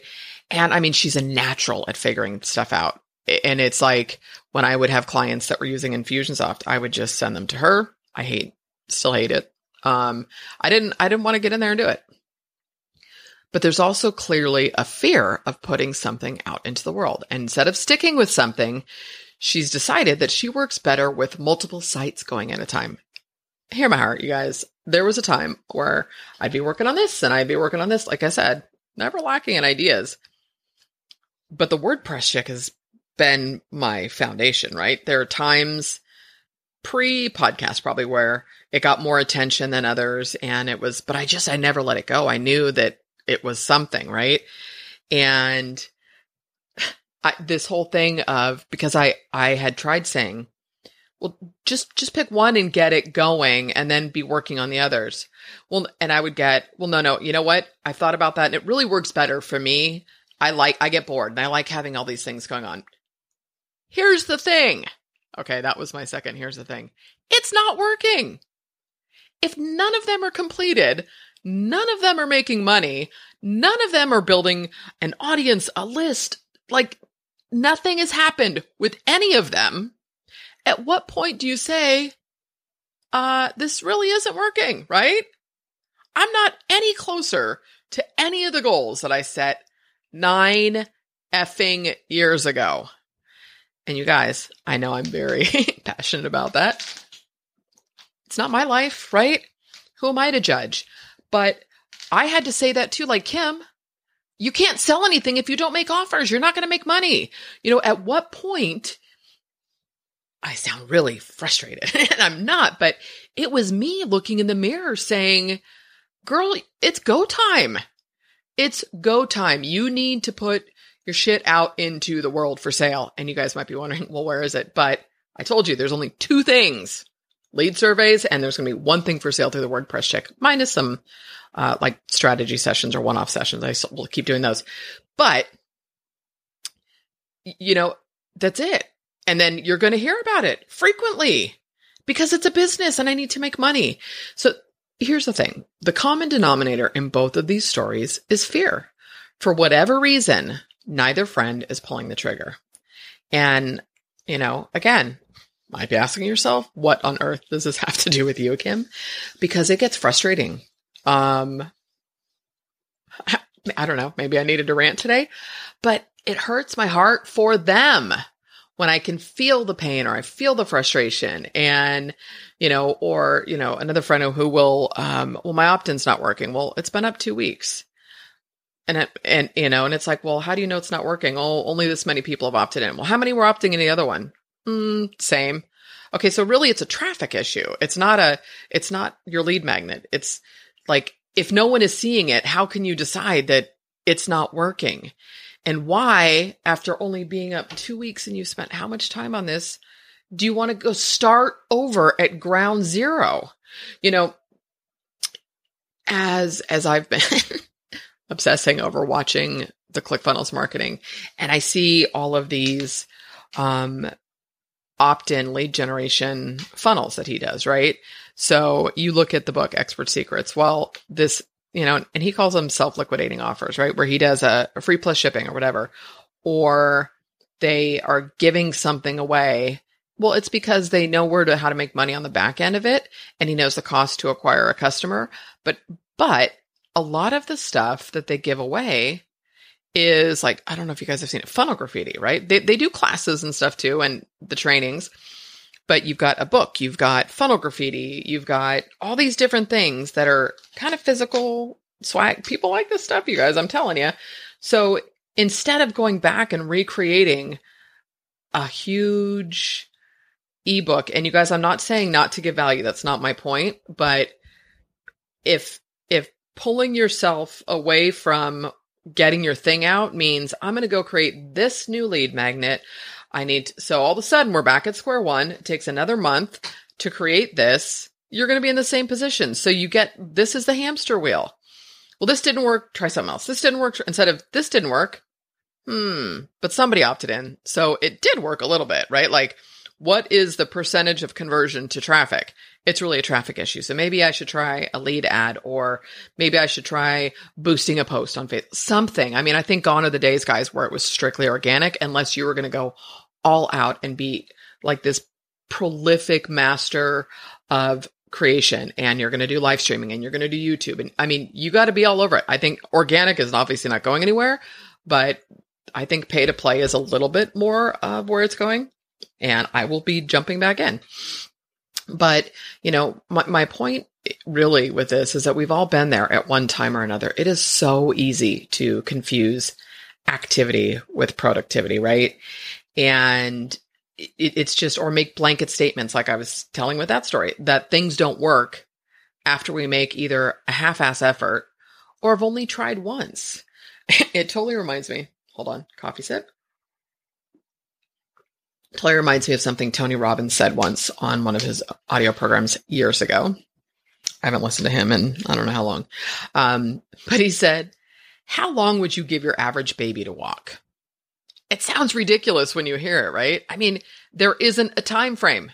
And I mean, she's a natural at figuring stuff out. And it's like when I would have clients that were using Infusionsoft, I would just send them to her. I hate, still hate it. Um, I didn't, I didn't want to get in there and do it. But there's also clearly a fear of putting something out into the world. And instead of sticking with something, she's decided that she works better with multiple sites going at a time. Hear my heart, you guys. There was a time where I'd be working on this and I'd be working on this, like I said, never lacking in ideas. But the WordPress chick has been my foundation, right? There are times pre podcast probably where it got more attention than others and it was but I just I never let it go. I knew that it was something, right? And I, this whole thing of because I I had tried saying, well, just just pick one and get it going, and then be working on the others. Well, and I would get, well, no, no, you know what? I thought about that, and it really works better for me. I like I get bored, and I like having all these things going on. Here's the thing. Okay, that was my second. Here's the thing. It's not working. If none of them are completed, none of them are making money, none of them are building an audience, a list, like nothing has happened with any of them, at what point do you say, uh, this really isn't working, right? I'm not any closer to any of the goals that I set nine effing years ago. And you guys, I know I'm very passionate about that. It's not my life, right? Who am I to judge? But I had to say that too, like Kim, you can't sell anything if you don't make offers. You're not going to make money. You know, at what point I sound really frustrated and I'm not, but it was me looking in the mirror saying, girl, it's go time. It's go time. You need to put your shit out into the world for sale. And you guys might be wondering, well, where is it? But I told you there's only two things lead surveys, and there's going to be one thing for sale through the WordPress chick, minus some uh, like strategy sessions or one-off sessions. I will keep doing those, but you know that's it. And then you're going to hear about it frequently because it's a business and I need to make money. So here's the thing: the common denominator in both of these stories is fear. For whatever reason, neither friend is pulling the trigger. And you know, again, might be asking yourself, what on earth does this have to do with you, Kim? Because it gets frustrating. Um, I don't know. Maybe I needed to rant today, but it hurts my heart for them when I can feel the pain or I feel the frustration and, you know, or, you know, another friend who will, um, well, my opt-in's not working. Well, it's been up two weeks. And, it, and, you know, and it's like, well, how do you know it's not working? Oh, only this many people have opted in. Well, how many were opting in the other one? Mm, same. Okay. So really it's a traffic issue. It's not a, it's not your lead magnet. It's like, if no one is seeing it, how can you decide that it's not working? And why, after only being up two weeks and you've spent how much time on this, do you want to go start over at ground zero? You know, as, as I've been obsessing over watching the ClickFunnels marketing and I see all of these, um, opt-in lead generation funnels that he does, right? So you look at the book Expert Secrets. Well, this, you know, and he calls them self-liquidating offers, right? Where he does a, a free plus shipping or whatever, or they are giving something away. Well, it's because they know where to how to make money on the back end of it, and he knows the cost to acquire a customer. But but a lot of the stuff that they give away is like I don't know if you guys have seen it, funnel graffiti, right? They they do classes and stuff too, and the trainings. But you've got a book, you've got funnel graffiti, you've got all these different things that are kind of physical swag. People like this stuff, you guys. I'm telling you. So instead of going back and recreating a huge ebook, and you guys, I'm not saying not to give value. That's not my point. But if if pulling yourself away from getting your thing out means I'm going to go create this new lead magnet. I need, so all of a sudden we're back at square one. It takes another month to create this. You're going to be in the same position. So you get, this is the hamster wheel. Well, this didn't work. Try something else. This didn't work. Instead of this didn't work. Hmm. But somebody opted in. So it did work a little bit, right? Like, what is the percentage of conversion to traffic? It's really a traffic issue. So maybe I should try a lead ad or maybe I should try boosting a post on Facebook. Something. I mean, I think gone are the days, guys, where it was strictly organic unless you were going to go all out and be like this prolific master of creation and you're going to do live streaming and you're going to do YouTube. And I mean, you got to be all over it. I think organic is obviously not going anywhere, but I think pay to play is a little bit more of where it's going. And I will be jumping back in. But, you know, my, my point really with this is that we've all been there at one time or another. It is so easy to confuse activity with productivity, right? And it, it's just, or make blanket statements like I was telling with that story that things don't work after we make either a half ass effort or have only tried once. it totally reminds me. Hold on, coffee sip. Totally reminds me of something Tony Robbins said once on one of his audio programs years ago. I haven't listened to him in I don't know how long. Um, but he said, How long would you give your average baby to walk? It sounds ridiculous when you hear it, right? I mean, there isn't a time frame.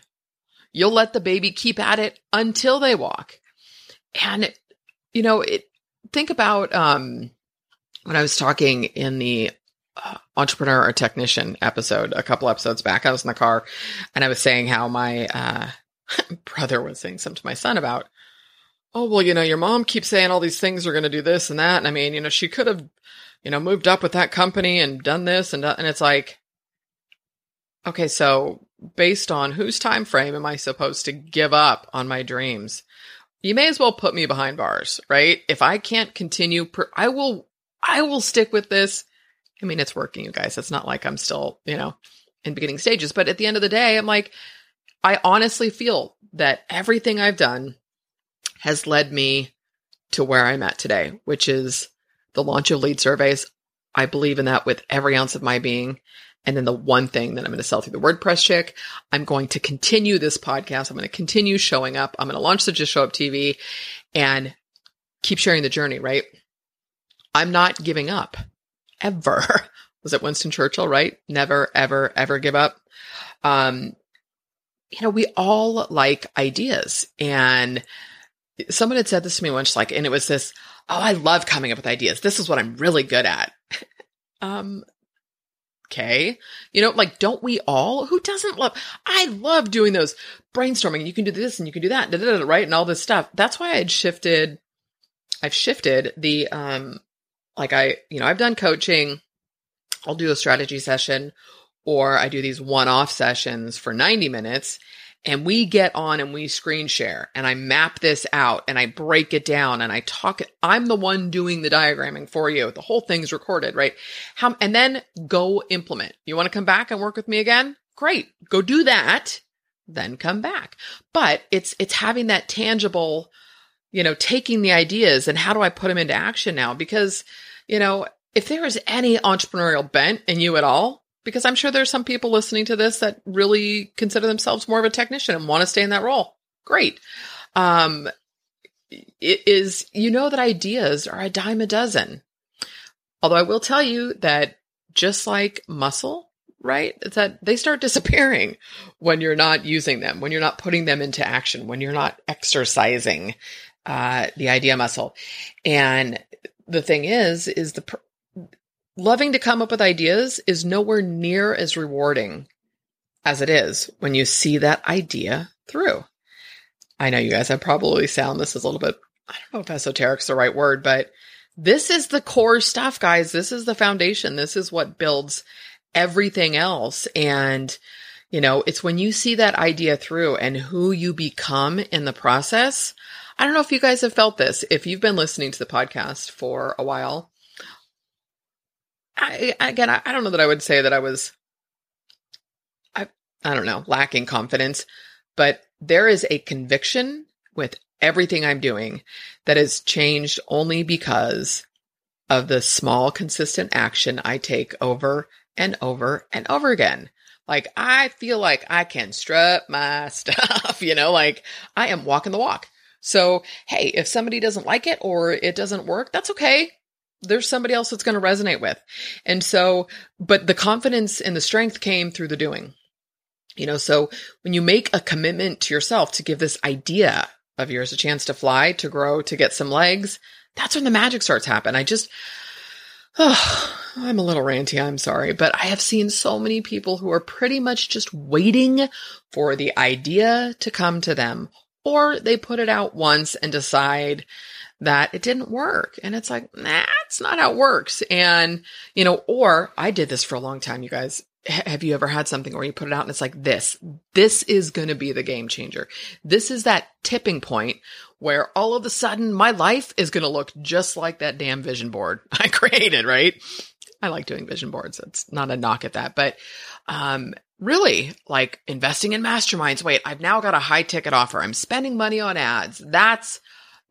You'll let the baby keep at it until they walk. And, you know, it, think about um, when I was talking in the entrepreneur or technician episode a couple episodes back. I was in the car and I was saying how my uh, brother was saying something to my son about, oh, well, you know, your mom keeps saying all these things are going to do this and that. And I mean, you know, she could have, you know, moved up with that company and done this and, and it's like, okay, so based on whose time frame am I supposed to give up on my dreams? You may as well put me behind bars, right? If I can't continue, per- I will, I will stick with this I mean, it's working, you guys. It's not like I'm still, you know, in beginning stages. But at the end of the day, I'm like, I honestly feel that everything I've done has led me to where I'm at today, which is the launch of lead surveys. I believe in that with every ounce of my being. And then the one thing that I'm going to sell through the WordPress chick, I'm going to continue this podcast. I'm going to continue showing up. I'm going to launch the Just Show Up TV and keep sharing the journey, right? I'm not giving up ever. Was it Winston Churchill, right? Never, ever, ever give up. Um, you know, we all like ideas. And someone had said this to me once, like, and it was this, oh, I love coming up with ideas. This is what I'm really good at. um, okay. You know, like, don't we all? Who doesn't love? I love doing those brainstorming. You can do this and you can do that, right? And all this stuff. That's why I'd shifted. I've shifted the um like I, you know, I've done coaching. I'll do a strategy session or I do these one off sessions for 90 minutes and we get on and we screen share and I map this out and I break it down and I talk I'm the one doing the diagramming for you. The whole thing's recorded, right? How and then go implement. You want to come back and work with me again? Great. Go do that, then come back. But it's it's having that tangible, you know, taking the ideas and how do I put them into action now because you know, if there is any entrepreneurial bent in you at all, because I'm sure there's some people listening to this that really consider themselves more of a technician and want to stay in that role. Great. Um, it is, you know, that ideas are a dime a dozen. Although I will tell you that just like muscle, right? That they start disappearing when you're not using them, when you're not putting them into action, when you're not exercising uh, the idea muscle. And the thing is, is the pr- loving to come up with ideas is nowhere near as rewarding as it is when you see that idea through. I know you guys have probably sound this is a little bit, I don't know if esoteric's the right word, but this is the core stuff, guys. This is the foundation. This is what builds everything else. And, you know, it's when you see that idea through and who you become in the process. I don't know if you guys have felt this. If you've been listening to the podcast for a while, I, again, I, I don't know that I would say that I was, I, I don't know, lacking confidence, but there is a conviction with everything I'm doing that has changed only because of the small, consistent action I take over and over and over again. Like, I feel like I can strut my stuff, you know, like I am walking the walk. So, hey, if somebody doesn't like it or it doesn't work, that's okay. There's somebody else that's going to resonate with. And so, but the confidence and the strength came through the doing. You know, so when you make a commitment to yourself to give this idea of yours a chance to fly, to grow, to get some legs, that's when the magic starts happen. I just, oh, I'm a little ranty. I'm sorry, but I have seen so many people who are pretty much just waiting for the idea to come to them or they put it out once and decide that it didn't work. And it's like, nah, it's not how it works. And, you know, or I did this for a long time, you guys. Have you ever had something where you put it out and it's like this? This is going to be the game changer. This is that tipping point where all of a sudden my life is going to look just like that damn vision board I created, right? I like doing vision boards. It's not a knock at that, but um, really like investing in masterminds. Wait, I've now got a high ticket offer. I'm spending money on ads. That's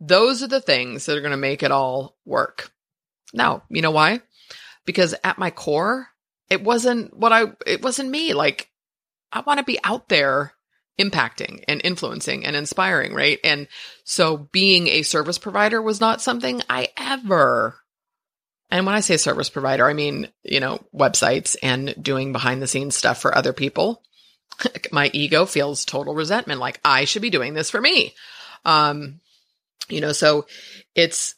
those are the things that are going to make it all work. Now, you know why? Because at my core, it wasn't what I, it wasn't me. Like I want to be out there impacting and influencing and inspiring, right? And so being a service provider was not something I ever and when I say service provider, I mean, you know, websites and doing behind the scenes stuff for other people. My ego feels total resentment, like I should be doing this for me. Um, you know, so it's,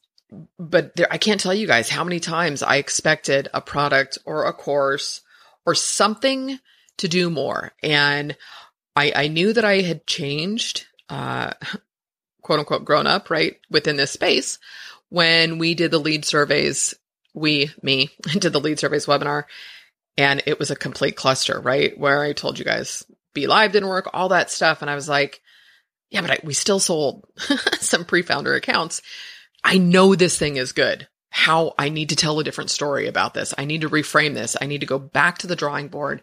but there, I can't tell you guys how many times I expected a product or a course or something to do more. And I, I knew that I had changed, uh, quote unquote, grown up, right, within this space when we did the lead surveys we, me, did the lead surveys webinar and it was a complete cluster, right? Where I told you guys be live didn't work, all that stuff. And I was like, yeah, but I, we still sold some pre-founder accounts. I know this thing is good. How I need to tell a different story about this. I need to reframe this. I need to go back to the drawing board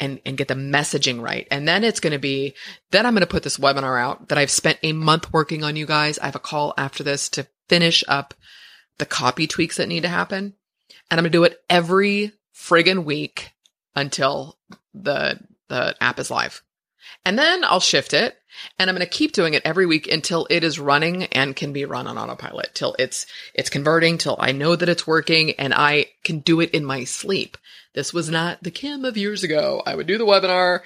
and, and get the messaging right. And then it's going to be, then I'm going to put this webinar out that I've spent a month working on you guys. I have a call after this to finish up the copy tweaks that need to happen. And I'm to do it every friggin' week until the, the app is live. And then I'll shift it and I'm going to keep doing it every week until it is running and can be run on autopilot till it's, it's converting till I know that it's working and I can do it in my sleep. This was not the Kim of years ago. I would do the webinar,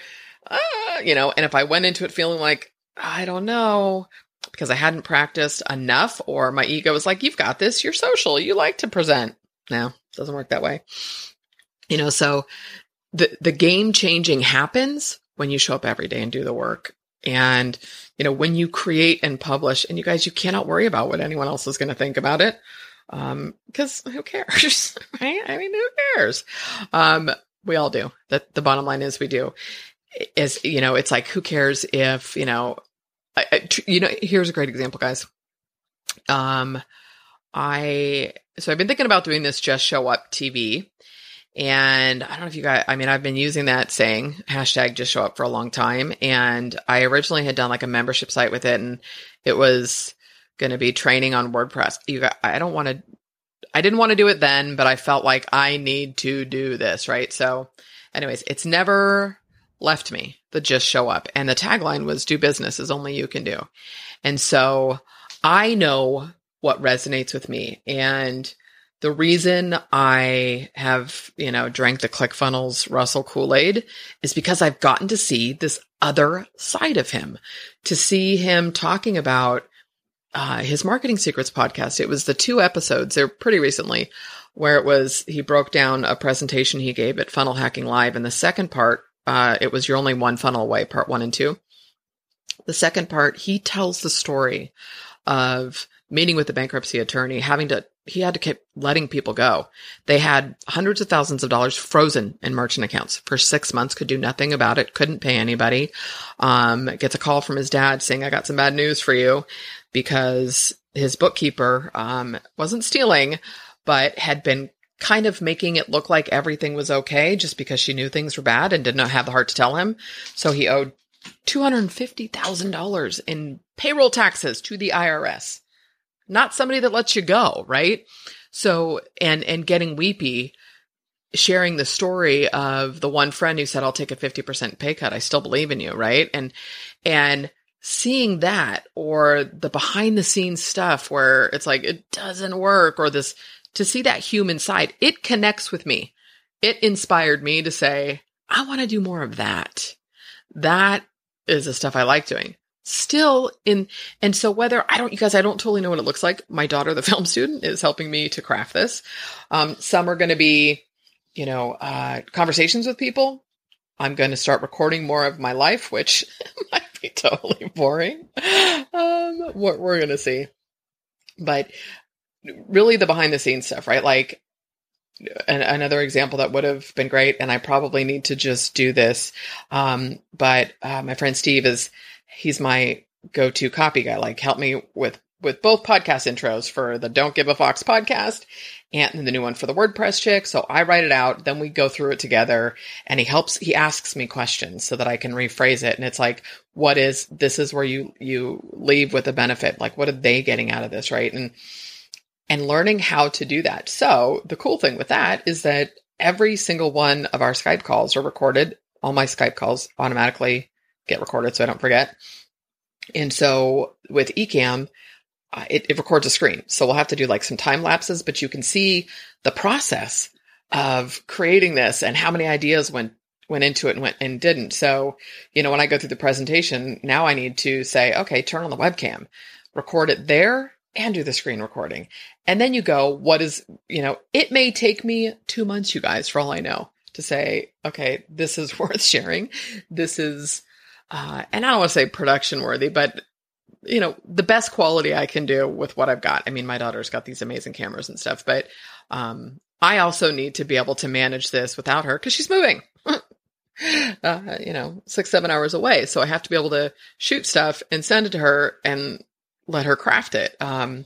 uh, you know, and if I went into it feeling like, I don't know, because I hadn't practiced enough or my ego was like, you've got this. You're social. You like to present. No, it doesn't work that way. You know, so the, the game changing happens when you show up every day and do the work. And, you know, when you create and publish and you guys, you cannot worry about what anyone else is going to think about it. Um, cause who cares? right? I mean, who cares? Um, we all do. That the bottom line is we do is, you know, it's like, who cares if, you know, I, you know, here's a great example, guys. Um, I so I've been thinking about doing this just show up TV. And I don't know if you guys, I mean, I've been using that saying hashtag just show up for a long time. And I originally had done like a membership site with it and it was going to be training on WordPress. You got, I don't want to, I didn't want to do it then, but I felt like I need to do this. Right. So anyways, it's never left me the just show up. And the tagline was do business as only you can do. And so I know what resonates with me. And the reason I have, you know, drank the ClickFunnels Russell Kool-Aid is because I've gotten to see this other side of him, to see him talking about uh, his marketing secrets podcast. It was the two episodes, they're pretty recently, where it was he broke down a presentation he gave at Funnel Hacking Live. And the second part, uh, it was You're Only One Funnel Away, part one and two. The second part, he tells the story of meeting with the bankruptcy attorney, having to, he had to keep letting people go. They had hundreds of thousands of dollars frozen in merchant accounts for six months, could do nothing about it, couldn't pay anybody. Um, gets a call from his dad saying, I got some bad news for you because his bookkeeper, um, wasn't stealing, but had been kind of making it look like everything was okay just because she knew things were bad and did not have the heart to tell him. So he owed $250,000 in payroll taxes to the IRS not somebody that lets you go, right? So, and, and getting weepy, sharing the story of the one friend who said, I'll take a 50% pay cut. I still believe in you, right? And, and seeing that or the behind the scenes stuff where it's like, it doesn't work or this, to see that human side, it connects with me. It inspired me to say, I want to do more of that. That is the stuff I like doing. Still in and so whether i don't you guys i don't totally know what it looks like. My daughter the film student is helping me to craft this. Um, some are going to be you know uh, conversations with people. I'm going to start recording more of my life which might be totally boring. Um, what we're going to see. But really the behind the scenes stuff right like an, another example that would have been great and i probably need to just do this um, but uh, my friend steve is he's my go-to copy guy. Like help me with with both podcast intros for the Don't Give a Fox podcast and the new one for the WordPress chick. So I write it out, then we go through it together and he helps, he asks me questions so that I can rephrase it. And it's like, what is, this is where you, you leave with a benefit. Like, what are they getting out of this? Right. And, and learning how to do that. So the cool thing with that is that every single one of our Skype calls are recorded. All my Skype calls automatically get recorded so I don't forget. And so with Ecamm, uh, it, it records a screen. So we'll have to do like some time lapses, but you can see the process of creating this and how many ideas went went into it and went and didn't. So, you know, when I go through the presentation, now I need to say, okay, turn on the webcam, record it there and do the screen recording. And then you go, what is, you know, it may take me two months, you guys, for all I know, to say, okay, this is worth sharing. This is, uh, and I don't want to say production worthy, but you know, the best quality I can do with what I've got. I mean, my daughter's got these amazing cameras and stuff, but um, I also need to be able to manage this without her because she's moving. uh, you know, six, seven hours away. So I have to be able to shoot stuff and send it to her and let her craft it. Um,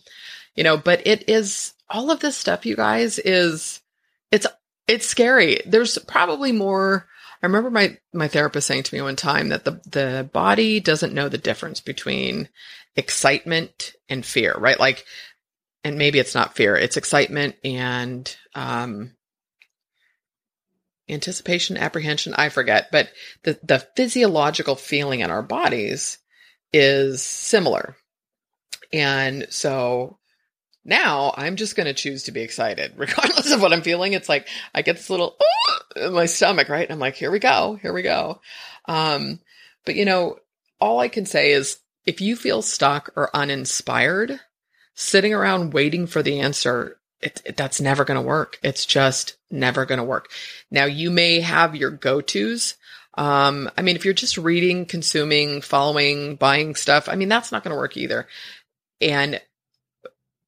you know, but it is all of this stuff, you guys, is it's it's scary. There's probably more I remember my my therapist saying to me one time that the the body doesn't know the difference between excitement and fear, right? Like, and maybe it's not fear; it's excitement and um, anticipation, apprehension. I forget, but the the physiological feeling in our bodies is similar, and so now I'm just going to choose to be excited, regardless of what I'm feeling. It's like I get this little in my stomach, right? And I'm like, here we go, here we go. Um, but you know, all I can say is if you feel stuck or uninspired, sitting around waiting for the answer, it, it, that's never going to work. It's just never going to work. Now you may have your go-tos. Um, I mean, if you're just reading, consuming, following, buying stuff, I mean, that's not going to work either. And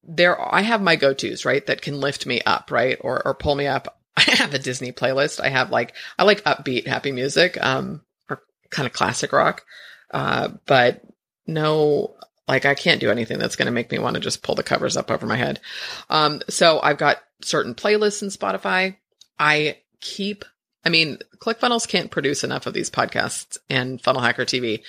there I have my go-tos, right, that can lift me up, right? Or or pull me up. I have a Disney playlist. I have like I like upbeat, happy music, um, or kind of classic rock. Uh, but no like I can't do anything that's going to make me want to just pull the covers up over my head. Um, so I've got certain playlists in Spotify. I keep I mean, ClickFunnels can't produce enough of these podcasts and Funnel Hacker TV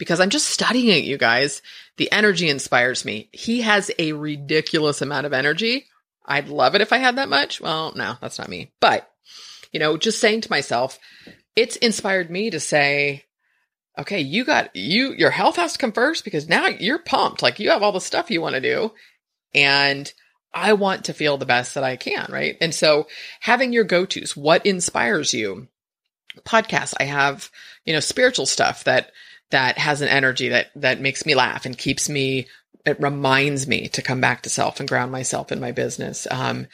because I'm just studying it, you guys. The energy inspires me. He has a ridiculous amount of energy. I'd love it if I had that much. Well, no, that's not me. But, you know, just saying to myself, it's inspired me to say, okay, you got you your health has to come first because now you're pumped. Like you have all the stuff you want to do. And I want to feel the best that I can, right? And so having your go-tos, what inspires you? Podcasts. I have, you know, spiritual stuff that that has an energy that that makes me laugh and keeps me it reminds me to come back to self and ground myself in my business. Um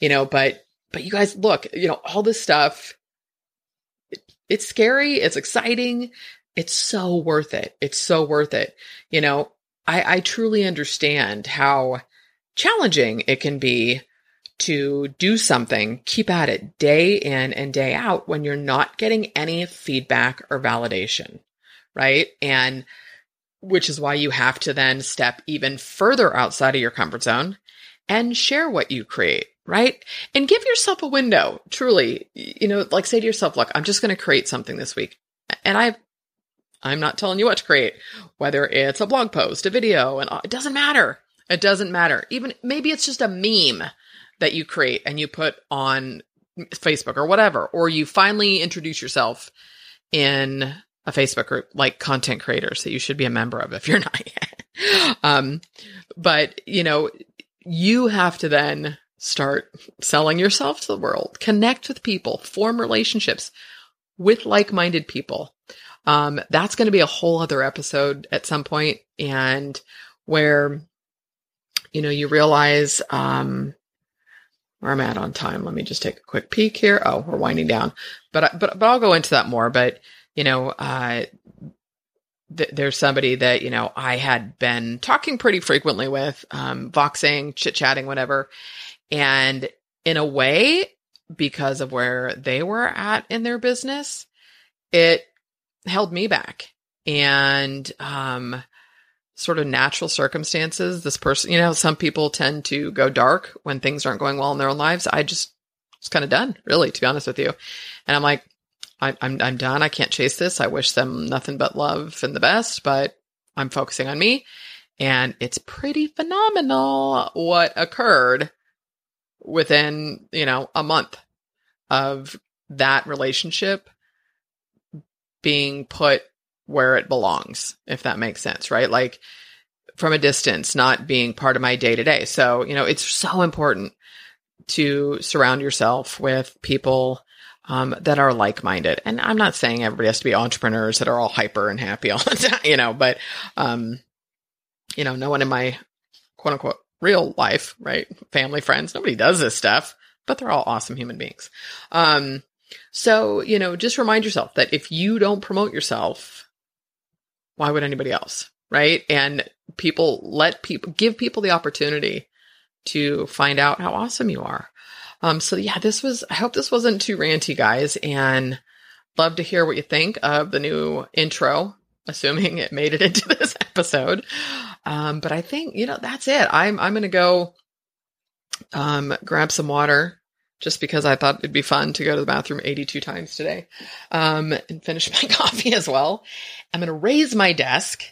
you know but but you guys look you know all this stuff it, it's scary it's exciting it's so worth it it's so worth it. You know i i truly understand how challenging it can be to do something, keep at it day in and day out when you're not getting any feedback or validation right? And which is why you have to then step even further outside of your comfort zone and share what you create, right? And give yourself a window, truly, you know, like say to yourself, look, I'm just going to create something this week. And I I'm not telling you what to create, whether it's a blog post, a video, and it doesn't matter. It doesn't matter. Even maybe it's just a meme that you create and you put on Facebook or whatever, or you finally introduce yourself in a Facebook group like content creators that you should be a member of if you're not yet. um, but you know, you have to then start selling yourself to the world, connect with people, form relationships with like-minded people. Um, that's going to be a whole other episode at some point and where, you know, you realize, um, where I'm at on time. Let me just take a quick peek here. Oh, we're winding down, but, but, but I'll go into that more, but you know, uh, th- there's somebody that, you know, I had been talking pretty frequently with, um, voxing, chit chatting, whatever. And in a way, because of where they were at in their business, it held me back. And, um, sort of natural circumstances, this person, you know, some people tend to go dark when things aren't going well in their own lives. I just was kind of done, really, to be honest with you. And I'm like, I, I'm I'm done. I can't chase this. I wish them nothing but love and the best, but I'm focusing on me. And it's pretty phenomenal what occurred within, you know, a month of that relationship being put where it belongs, if that makes sense, right? Like from a distance, not being part of my day to day. So, you know, it's so important to surround yourself with people um, that are like minded. And I'm not saying everybody has to be entrepreneurs that are all hyper and happy all the time, you know, but, um, you know, no one in my quote unquote real life, right? Family, friends, nobody does this stuff, but they're all awesome human beings. Um, so, you know, just remind yourself that if you don't promote yourself, why would anybody else? Right. And people let people give people the opportunity to find out how awesome you are. Um, so yeah, this was, I hope this wasn't too ranty, guys, and love to hear what you think of the new intro, assuming it made it into this episode. Um, but I think, you know, that's it. I'm, I'm going to go, um, grab some water just because I thought it'd be fun to go to the bathroom 82 times today, um, and finish my coffee as well. I'm going to raise my desk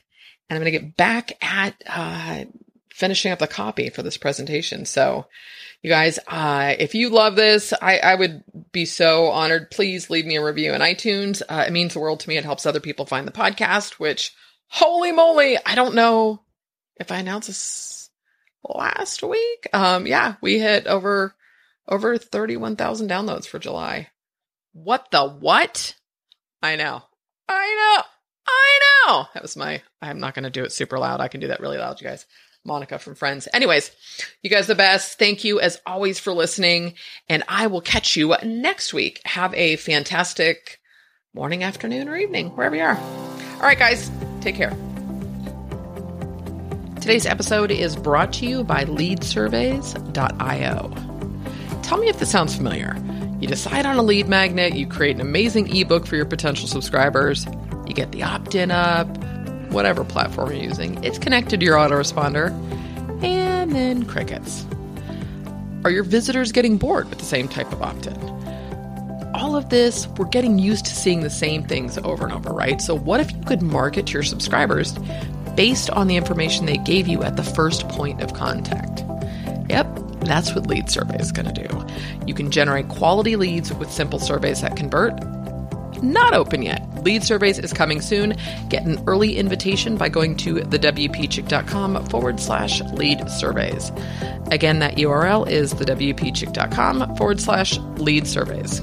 and I'm going to get back at, uh, finishing up the copy for this presentation. So, you guys, uh, if you love this, I, I, would be so honored. Please leave me a review in iTunes. Uh, it means the world to me. It helps other people find the podcast, which, holy moly, I don't know if I announced this last week. Um, yeah, we hit over, over 31,000 downloads for July. What the what? I know. I know. I know. That was my, I'm not going to do it super loud. I can do that really loud, you guys. Monica from Friends. Anyways, you guys the best. Thank you as always for listening. And I will catch you next week. Have a fantastic morning, afternoon, or evening, wherever you are. All right, guys, take care. Today's episode is brought to you by leadsurveys.io. Tell me if this sounds familiar. You decide on a lead magnet, you create an amazing ebook for your potential subscribers, you get the opt in up whatever platform you're using. It's connected to your autoresponder, and then crickets. Are your visitors getting bored with the same type of opt in? All of this, we're getting used to seeing the same things over and over, right? So, what if you could market to your subscribers based on the information they gave you at the first point of contact? Yep, that's what lead survey is going to do. You can generate quality leads with simple surveys that convert not open yet. Lead surveys is coming soon. Get an early invitation by going to thewpchick.com forward slash lead surveys. Again, that URL is thewpchick.com forward slash lead surveys.